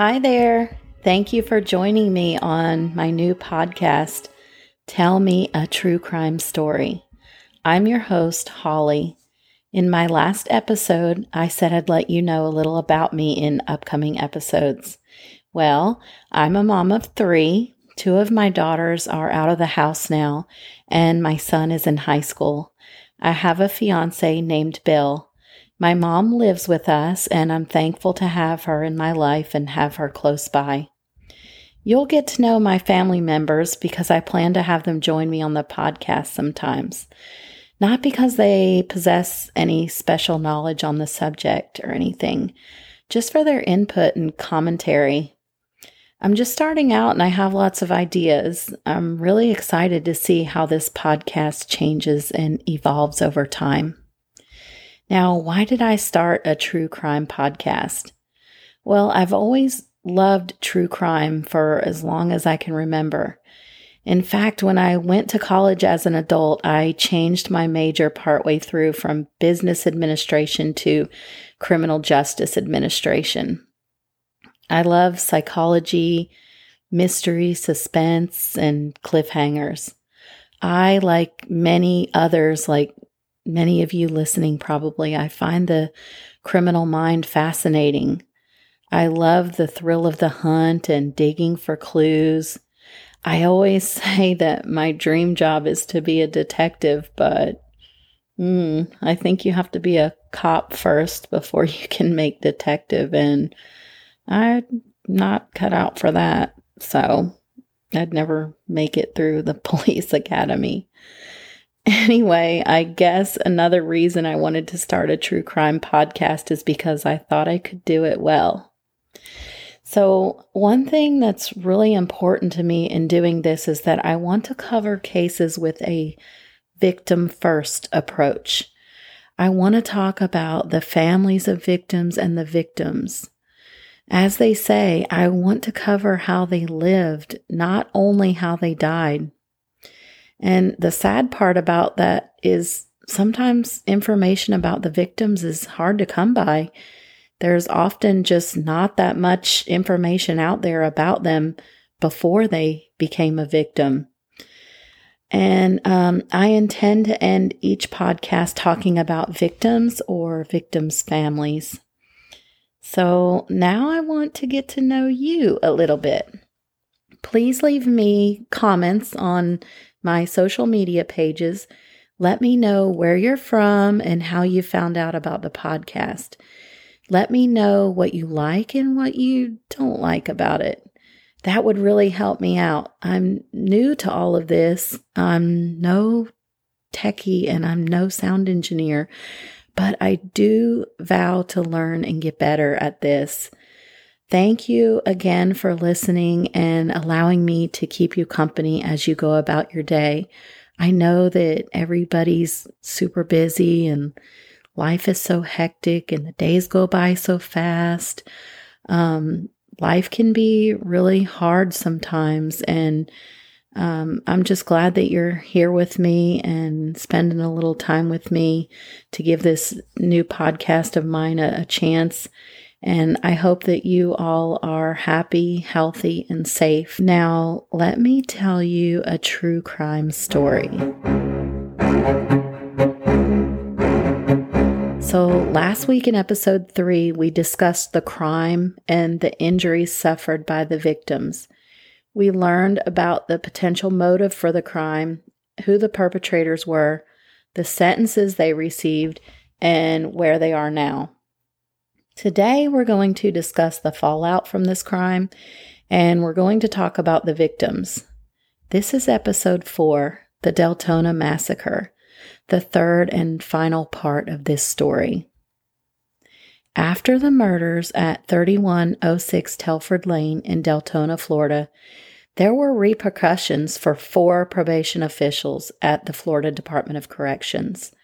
Hi there. Thank you for joining me on my new podcast, Tell Me a True Crime Story. I'm your host, Holly. In my last episode, I said I'd let you know a little about me in upcoming episodes. Well, I'm a mom of three. Two of my daughters are out of the house now, and my son is in high school. I have a fiance named Bill. My mom lives with us, and I'm thankful to have her in my life and have her close by. You'll get to know my family members because I plan to have them join me on the podcast sometimes. Not because they possess any special knowledge on the subject or anything, just for their input and commentary. I'm just starting out and I have lots of ideas. I'm really excited to see how this podcast changes and evolves over time. Now, why did I start a true crime podcast? Well, I've always loved true crime for as long as I can remember. In fact, when I went to college as an adult, I changed my major partway through from business administration to criminal justice administration. I love psychology, mystery, suspense, and cliffhangers. I, like many others, like many of you listening probably, I find the criminal mind fascinating. I love the thrill of the hunt and digging for clues. I always say that my dream job is to be a detective, but mm, I think you have to be a cop first before you can make detective, and I'm not cut out for that. So I'd never make it through the police academy. Anyway, I guess another reason I wanted to start a true crime podcast is because I thought I could do it well. So, one thing that's really important to me in doing this is that I want to cover cases with a victim first approach. I want to talk about the families of victims and the victims. As they say, I want to cover how they lived, not only how they died. And the sad part about that is sometimes information about the victims is hard to come by. There's often just not that much information out there about them before they became a victim. And um, I intend to end each podcast talking about victims or victims' families. So now I want to get to know you a little bit. Please leave me comments on my social media pages. Let me know where you're from and how you found out about the podcast. Let me know what you like and what you don't like about it. That would really help me out. I'm new to all of this. I'm no techie and I'm no sound engineer, but I do vow to learn and get better at this. Thank you again for listening and allowing me to keep you company as you go about your day. I know that everybody's super busy and life is so hectic and the days go by so fast. Um, life can be really hard sometimes. And um, I'm just glad that you're here with me and spending a little time with me to give this new podcast of mine a, a chance. And I hope that you all are happy, healthy, and safe. Now, let me tell you a true crime story. So, last week in episode three, we discussed the crime and the injuries suffered by the victims. We learned about the potential motive for the crime, who the perpetrators were, the sentences they received, and where they are now. Today, we're going to discuss the fallout from this crime and we're going to talk about the victims. This is episode four The Deltona Massacre, the third and final part of this story. After the murders at 3106 Telford Lane in Deltona, Florida, there were repercussions for four probation officials at the Florida Department of Corrections.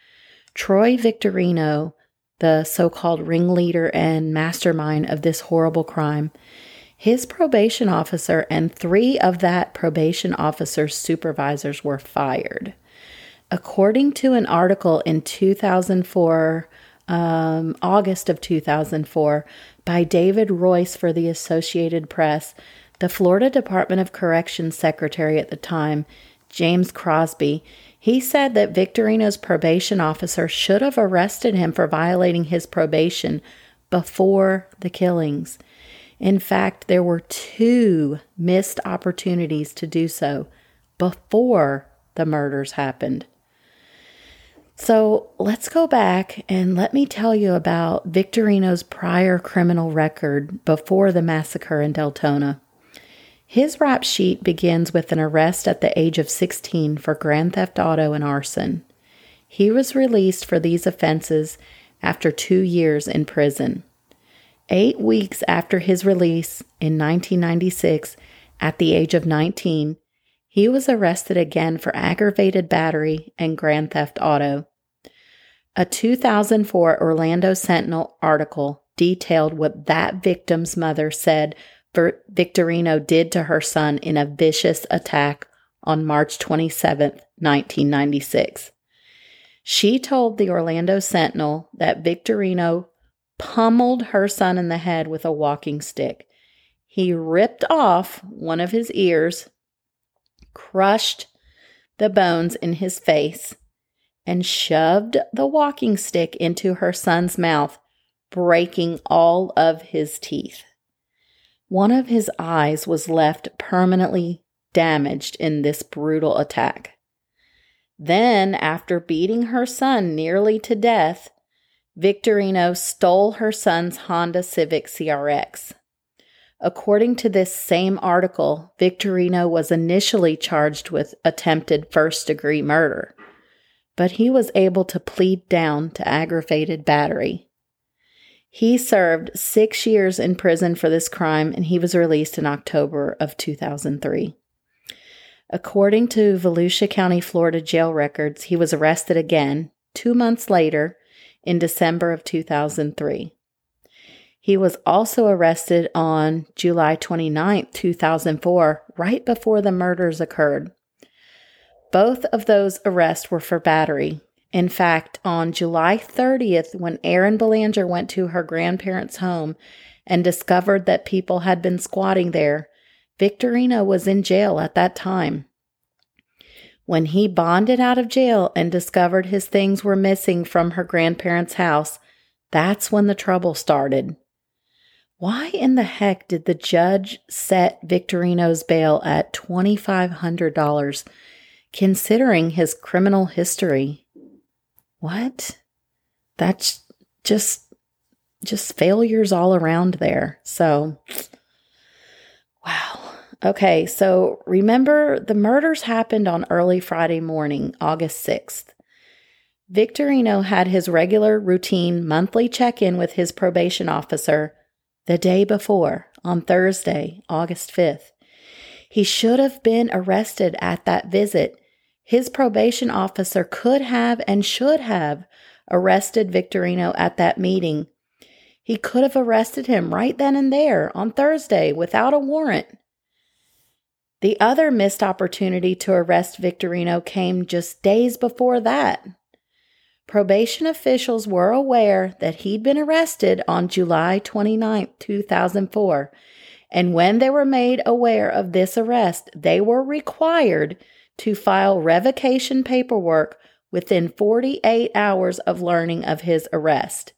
Troy Victorino the so called ringleader and mastermind of this horrible crime, his probation officer and three of that probation officer's supervisors were fired. According to an article in 2004 um, August of 2004 by David Royse for the Associated Press, the Florida Department of Corrections Secretary at the time, James Crosby, he said that Victorino's probation officer should have arrested him for violating his probation before the killings. In fact, there were two missed opportunities to do so before the murders happened. So let's go back and let me tell you about Victorino's prior criminal record before the massacre in Deltona. His rap sheet begins with an arrest at the age of 16 for grand theft auto and arson. He was released for these offenses after two years in prison. Eight weeks after his release in 1996, at the age of 19, he was arrested again for aggravated battery and grand theft auto. A 2004 Orlando Sentinel article detailed what that victim's mother said Victorino did to her son in a vicious attack on March 27, 1996. She told the Orlando Sentinel that Victorino pummeled her son in the head with a walking stick. He ripped off one of his ears crushed the bones in his face, and shoved the walking stick into her son's mouth, breaking all of his teeth. One of his eyes was left permanently damaged in this brutal attack. Then, after beating her son nearly to death, Victorino stole her son's Honda Civic CRX. According to this same article, Victorino was initially charged with attempted first degree murder, but he was able to plead down to aggravated battery. He served six years in prison for this crime and he was released in October of 2003. According to Volusia County, Florida jail records, he was arrested again two months later in December of 2003. He was also arrested on July 29, 2004, right before the murders occurred. Both of those arrests were for battery. In fact, on July 30th, when Erin Belanger went to her grandparents' home and discovered that people had been squatting there, Victorino was in jail at that time. When he bonded out of jail and discovered his things were missing from her grandparents' house, that's when the trouble started. Why in the heck did the judge set Victorino's bail at $2,500 considering his criminal history? What? That's just just failures all around there. So wow. Okay, so remember the murders happened on early Friday morning, August 6th. Victorino had his regular routine monthly check in with his probation officer the day before, on Thursday, August 5th. He should have been arrested at that visit. His probation officer could have and should have arrested Victorino at that meeting. He could have arrested him right then and there on Thursday without a warrant. The other missed opportunity to arrest Victorino came just days before that. Probation officials were aware that he'd been arrested on July 29, 2004, and when they were made aware of this arrest, they were required to file revocation paperwork within 48 hours of learning of his arrest.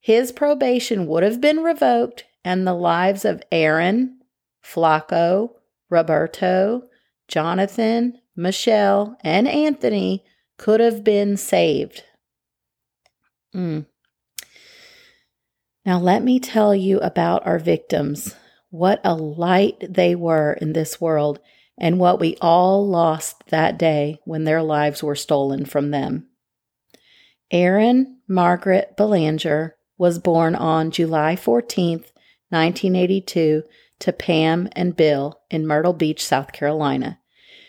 His probation would have been revoked, and the lives of Erin, Flaco, Roberto, Jonathan, Michelle, and Anthony could have been saved. Mm. Now, let me tell you about our victims. What a light they were in this world, and what we all lost that day when their lives were stolen from them. Erin Margaret Belanger was born on July 14th, 1982, to Pam and Bill in Myrtle Beach, South Carolina.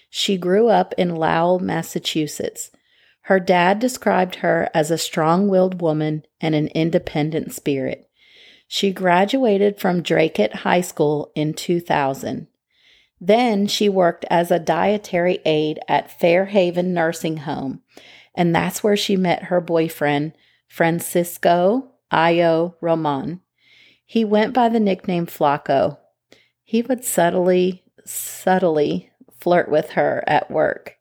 She grew up in Lowell, Massachusetts. Her dad described her as a strong willed woman and an independent spirit. She graduated from Dracut High School in 2000. Then she worked as a dietary aide at Fairhaven Nursing Home, and that's where she met her boyfriend, Francisco Ayo Roman. He went by the nickname Flaco. He would subtly, subtly flirt with her at work.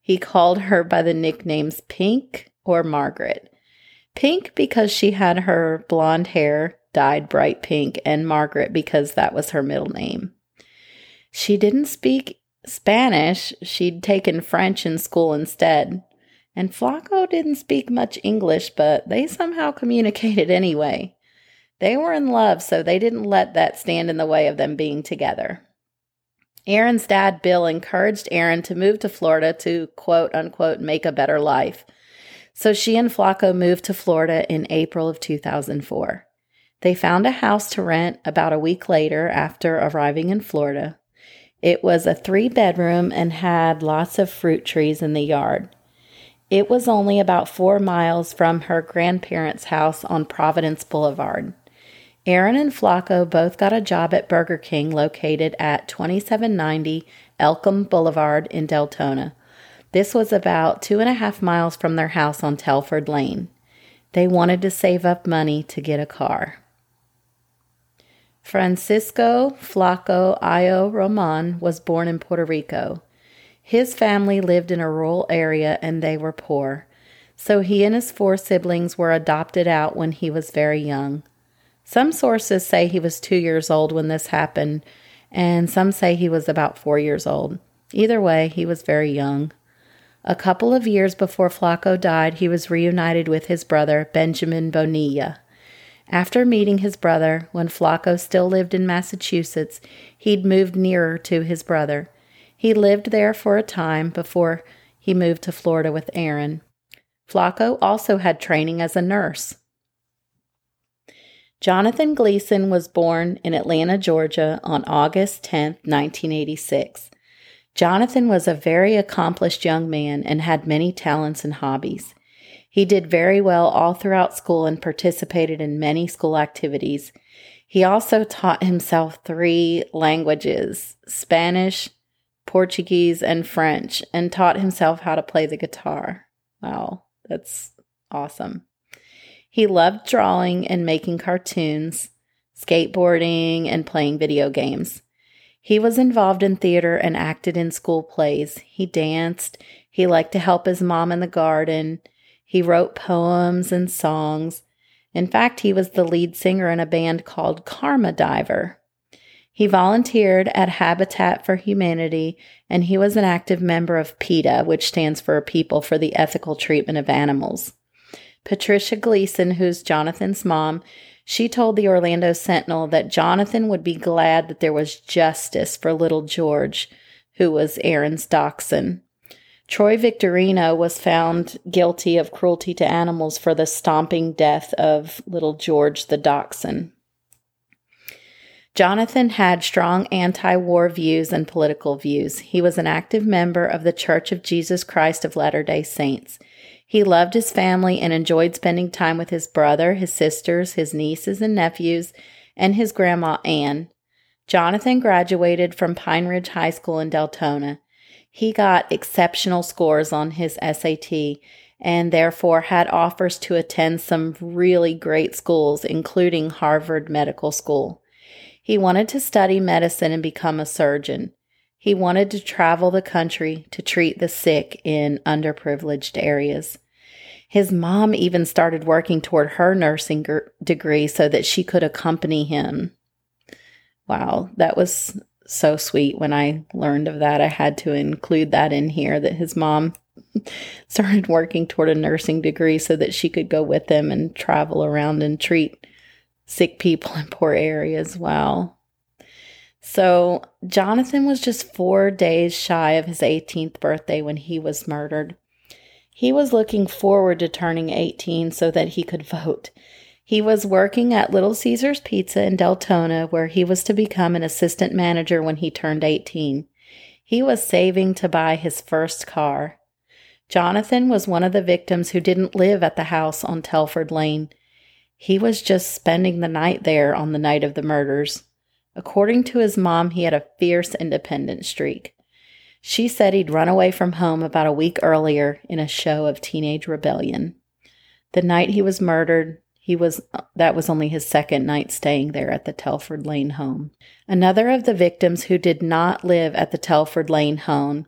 He called her by the nicknames Pink or Margaret. Pink because she had her blonde hair dyed bright pink, and Margaret because that was her middle name. She didn't speak Spanish, she'd taken French in school instead. And Flaco didn't speak much English, but they somehow communicated anyway. They were in love, so they didn't let that stand in the way of them being together. Erin's dad, Bill, encouraged Erin to move to Florida to quote unquote make a better life. So she and Flaco moved to Florida in April of 2004. They found a house to rent about a week later after arriving in Florida. It was a three bedroom and had lots of fruit trees in the yard. It was only about four miles from her grandparents' house on Providence Boulevard. Erin and Flaco both got a job at Burger King located at 2790 Elkcam Boulevard in Deltona. This was about two and a half miles from their house on Telford Lane. They wanted to save up money to get a car. Francisco Flaco Ayo Roman was born in Puerto Rico. His family lived in a rural area and they were poor, so he and his four siblings were adopted out when he was very young. Some sources say he was two years old when this happened, and some say he was about four years old. Either way, he was very young. A couple of years before Flaco died, he was reunited with his brother, Benjamin Bonilla. After meeting his brother, when Flaco still lived in Massachusetts, he'd moved nearer to his brother. He lived there for a time before he moved to Florida with Erin. Flaco also had training as a nurse. Jonathan Gleason was born in Atlanta, Georgia on August 10, 1986. Jonathan was a very accomplished young man and had many talents and hobbies. He did very well all throughout school and participated in many school activities. He also taught himself three languages Spanish, Portuguese, and French, and taught himself how to play the guitar. Wow, that's awesome. He loved drawing and making cartoons, skateboarding, and playing video games. He was involved in theater and acted in school plays. He danced. He liked to help his mom in the garden. He wrote poems and songs. In fact, he was the lead singer in a band called Karma Diver. He volunteered at Habitat for Humanity and he was an active member of PETA, which stands for People for the Ethical Treatment of Animals. Patricia Gleason, who's Jonathan's mom, she told the Orlando Sentinel that Jonathan would be glad that there was justice for little George, who was Erin's dachshund. Troy Victorino was found guilty of cruelty to animals for the stomping death of little George the dachshund. Jonathan had strong anti war views and political views. He was an active member of the Church of Jesus Christ of Latter day Saints. He loved his family and enjoyed spending time with his brother, his sisters, his nieces and nephews, and his grandma Anne. Jonathan graduated from Pine Ridge High School in Deltona. He got exceptional scores on his SAT and therefore had offers to attend some really great schools, including Harvard Medical School. He wanted to study medicine and become a surgeon. He wanted to travel the country to treat the sick in underprivileged areas. His mom even started working toward her nursing g- degree so that she could accompany him. Wow, that was so sweet when I learned of that. I had to include that in here that his mom started working toward a nursing degree so that she could go with him and travel around and treat sick people in poor areas. Wow. So, Jonathan was just four days shy of his 18th birthday when he was murdered. He was looking forward to turning 18 so that he could vote. He was working at Little Caesars Pizza in Deltona, where he was to become an assistant manager when he turned 18. He was saving to buy his first car. Jonathan was one of the victims who didn't live at the house on Telford Lane. He was just spending the night there on the night of the murders. According to his mom, he had a fierce independent streak. She said he'd run away from home about a week earlier in a show of teenage rebellion. The night he was murdered, he was that was only his second night staying there at the Telford Lane home. Another of the victims who did not live at the Telford Lane home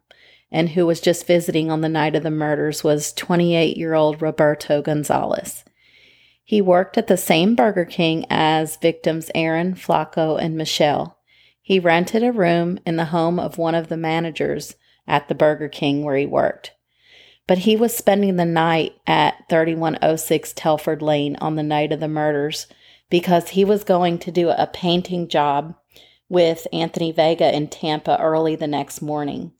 and who was just visiting on the night of the murders was 28-year-old Roberto Gonzalez. He worked at the same Burger King as victims Erin, Flaco, and Michelle. He rented a room in the home of one of the managers at the Burger King where he worked but he was spending the night at 3106 Telford Lane on the night of the murders because he was going to do a painting job with Anthony Vega in Tampa early the next morning.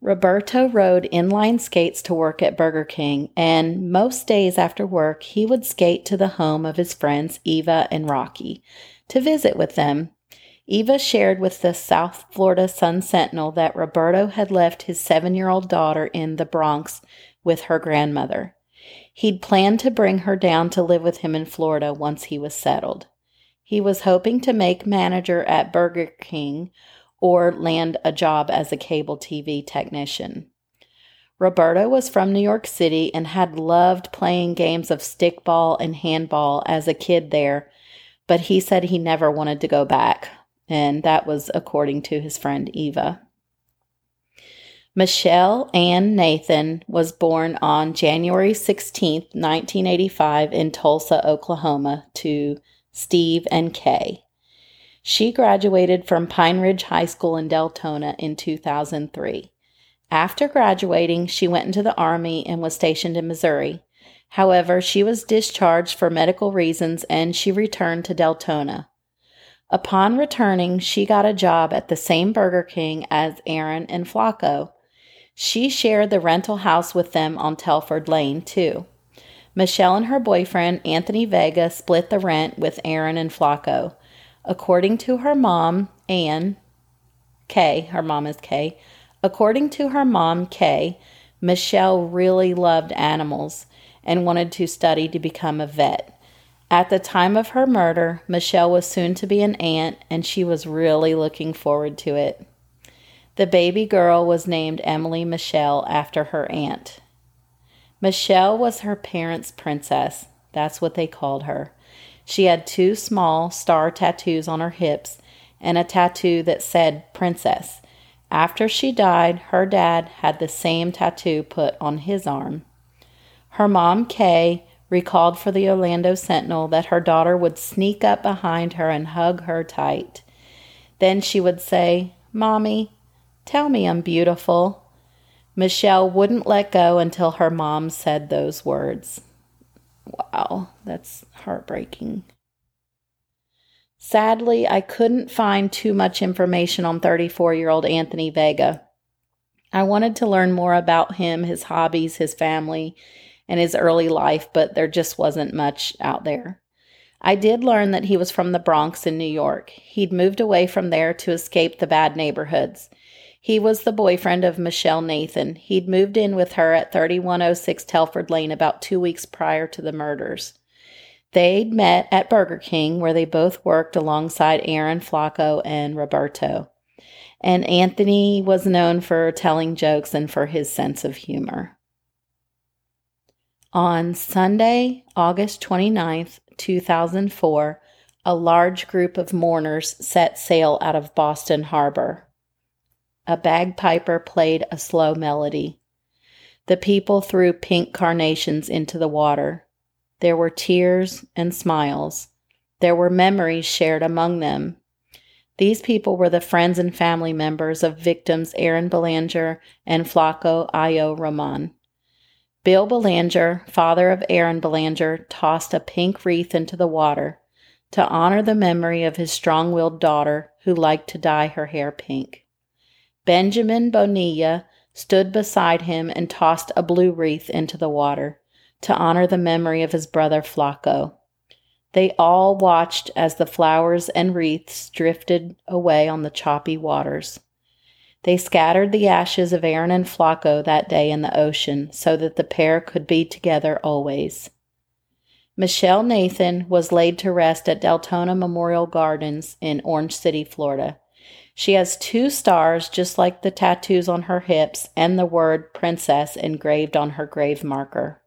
Roberto rode inline skates to work at Burger King, and most days after work, he would skate to the home of his friends Eva and Rocky to visit with them Eva shared with the South Florida Sun Sentinel that Roberto had left his seven year old daughter in the Bronx with her grandmother. He'd planned to bring her down to live with him in Florida once he was settled. He was hoping to make manager at Burger King or land a job as a cable TV technician. Roberto was from New York City and had loved playing games of stickball and handball as a kid there, but he said he never wanted to go back and that was according to his friend Eva. Michelle Ann Nathan was born on January 16, 1985, in Tulsa, Oklahoma, to Steve and Kay. She graduated from Pine Ridge High School in Deltona in 2003. After graduating, she went into the Army and was stationed in Missouri. However, she was discharged for medical reasons and she returned to Deltona. Upon returning, she got a job at the same Burger King as Erin and Flaco. She shared the rental house with them on Telford Lane, too. Michelle and her boyfriend, Anthony Vega, split the rent with Erin and Flaco. According to her mom, Anne, Kay, her mom is Kay. According to her mom, Kay, Michelle really loved animals and wanted to study to become a vet. At the time of her murder, Michelle was soon to be an aunt, and she was really looking forward to it. The baby girl was named Emily Michelle after her aunt. Michelle was her parents' princess. That's what they called her. She had two small star tattoos on her hips and a tattoo that said princess. After she died, her dad had the same tattoo put on his arm. Her mom, Kay, recalled for the Orlando Sentinel that her daughter would sneak up behind her and hug her tight. Then she would say, Mommy, tell me I'm beautiful. Michelle wouldn't let go until her mom said those words. Wow, that's heartbreaking. Sadly, I couldn't find too much information on 34 year old Anthony Vega. I wanted to learn more about him, his hobbies, his family, and his early life, but there just wasn't much out there. I did learn that he was from the Bronx in New York. He'd moved away from there to escape the bad neighborhoods. He was the boyfriend of Michelle Nathan. He'd moved in with her at 3106 Telford Lane about two weeks prior to the murders. They'd met at Burger King, where they both worked alongside Erin Flaco and Roberto. And Anthony was known for telling jokes and for his sense of humor. On Sunday, August 29th, 2004, a large group of mourners set sail out of Boston Harbor. A bagpiper played a slow melody. The people threw pink carnations into the water. There were tears and smiles. There were memories shared among them. These people were the friends and family members of victims Erin Belanger and Flaco Ayo Roman. Bill Belanger, father of Erin Belanger, tossed a pink wreath into the water to honor the memory of his strong willed daughter who liked to dye her hair pink. Benjamin Bonilla stood beside him and tossed a blue wreath into the water to honor the memory of his brother Flaco. They all watched as the flowers and wreaths drifted away on the choppy waters. They scattered the ashes of Erin and Flaco that day in the ocean so that the pair could be together always. Michelle Nathan was laid to rest at Deltona Memorial Gardens in Orange City, Florida. She has two stars just like the tattoos on her hips and the word princess engraved on her grave marker.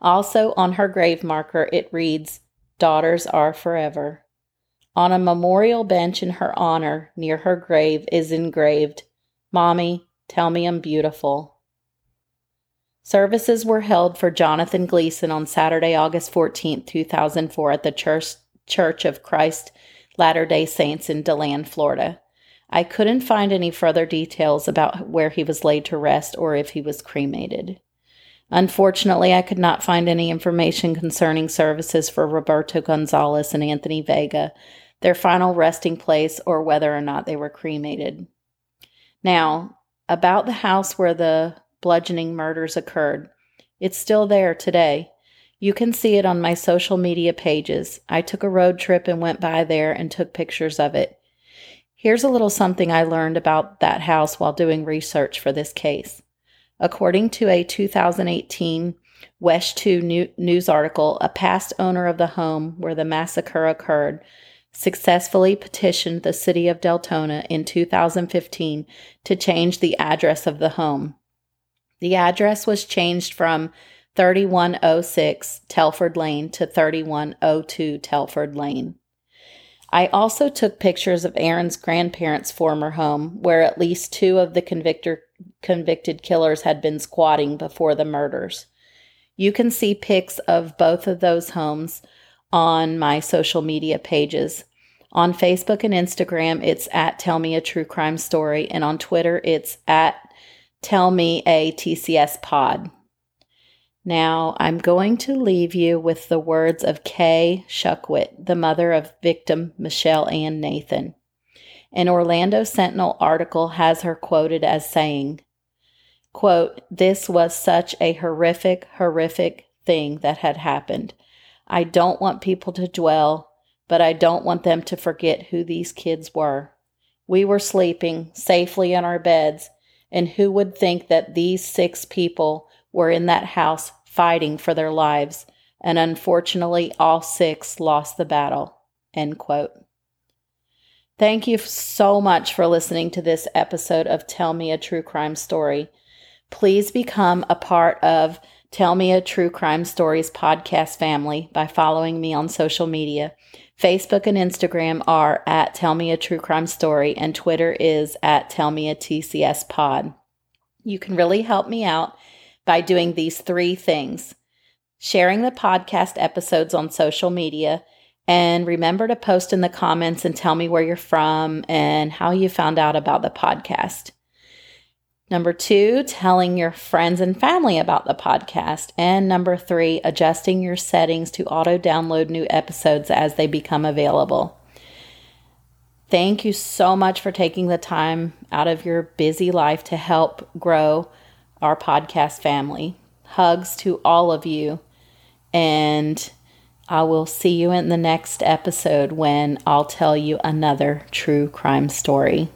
Also, on her grave marker, it reads, Daughters are forever. On a memorial bench in her honor near her grave is engraved, Mommy, tell me I'm beautiful. Services were held for Jonathan Gleason on Saturday, August 14, 2004, at the Church, Church of Christ Latter day Saints in DeLand, Florida. I couldn't find any further details about where he was laid to rest or if he was cremated. Unfortunately, I could not find any information concerning services for Roberto Gonzalez and Anthony Vega, their final resting place, or whether or not they were cremated. Now, about the house where the bludgeoning murders occurred, it's still there today. You can see it on my social media pages. I took a road trip and went by there and took pictures of it. Here's a little something I learned about that house while doing research for this case. According to a 2018 WESH 2 news article, a past owner of the home where the massacre occurred successfully petitioned the city of Deltona in 2015 to change the address of the home. The address was changed from 3106 Telford Lane to 3102 Telford Lane. I also took pictures of Erin's grandparents' former home, where at least two of the convictor, convicted killers had been squatting before the murders. You can see pics of both of those homes on my social media pages. On Facebook and Instagram, it's at Tell Me a True Crime Story, and on Twitter, it's at Tell Me a TCS Pod. Now, I'm going to leave you with the words of Kay Shuckwit, the mother of victim Michelle Ann Nathan. An Orlando Sentinel article has her quoted as saying, quote, This was such a horrific, horrific thing that had happened. I don't want people to dwell, but I don't want them to forget who these kids were. We were sleeping safely in our beds, and who would think that these six people were in that house fighting for their lives, and unfortunately, all six lost the battle. End quote. Thank you so much for listening to this episode of Tell Me a True Crime Story. Please become a part of Tell Me a True Crime Stories podcast family by following me on social media. Facebook and Instagram are at Tell Me a True Crime Story, and Twitter is at Tell Me a TCS Pod. You can really help me out by doing these three things sharing the podcast episodes on social media. And remember to post in the comments and tell me where you're from and how you found out about the podcast. Number two, telling your friends and family about the podcast. And number three, adjusting your settings to auto download new episodes as they become available. Thank you so much for taking the time out of your busy life to help grow our podcast family. Hugs to all of you. And I will see you in the next episode when I'll tell you another true crime story.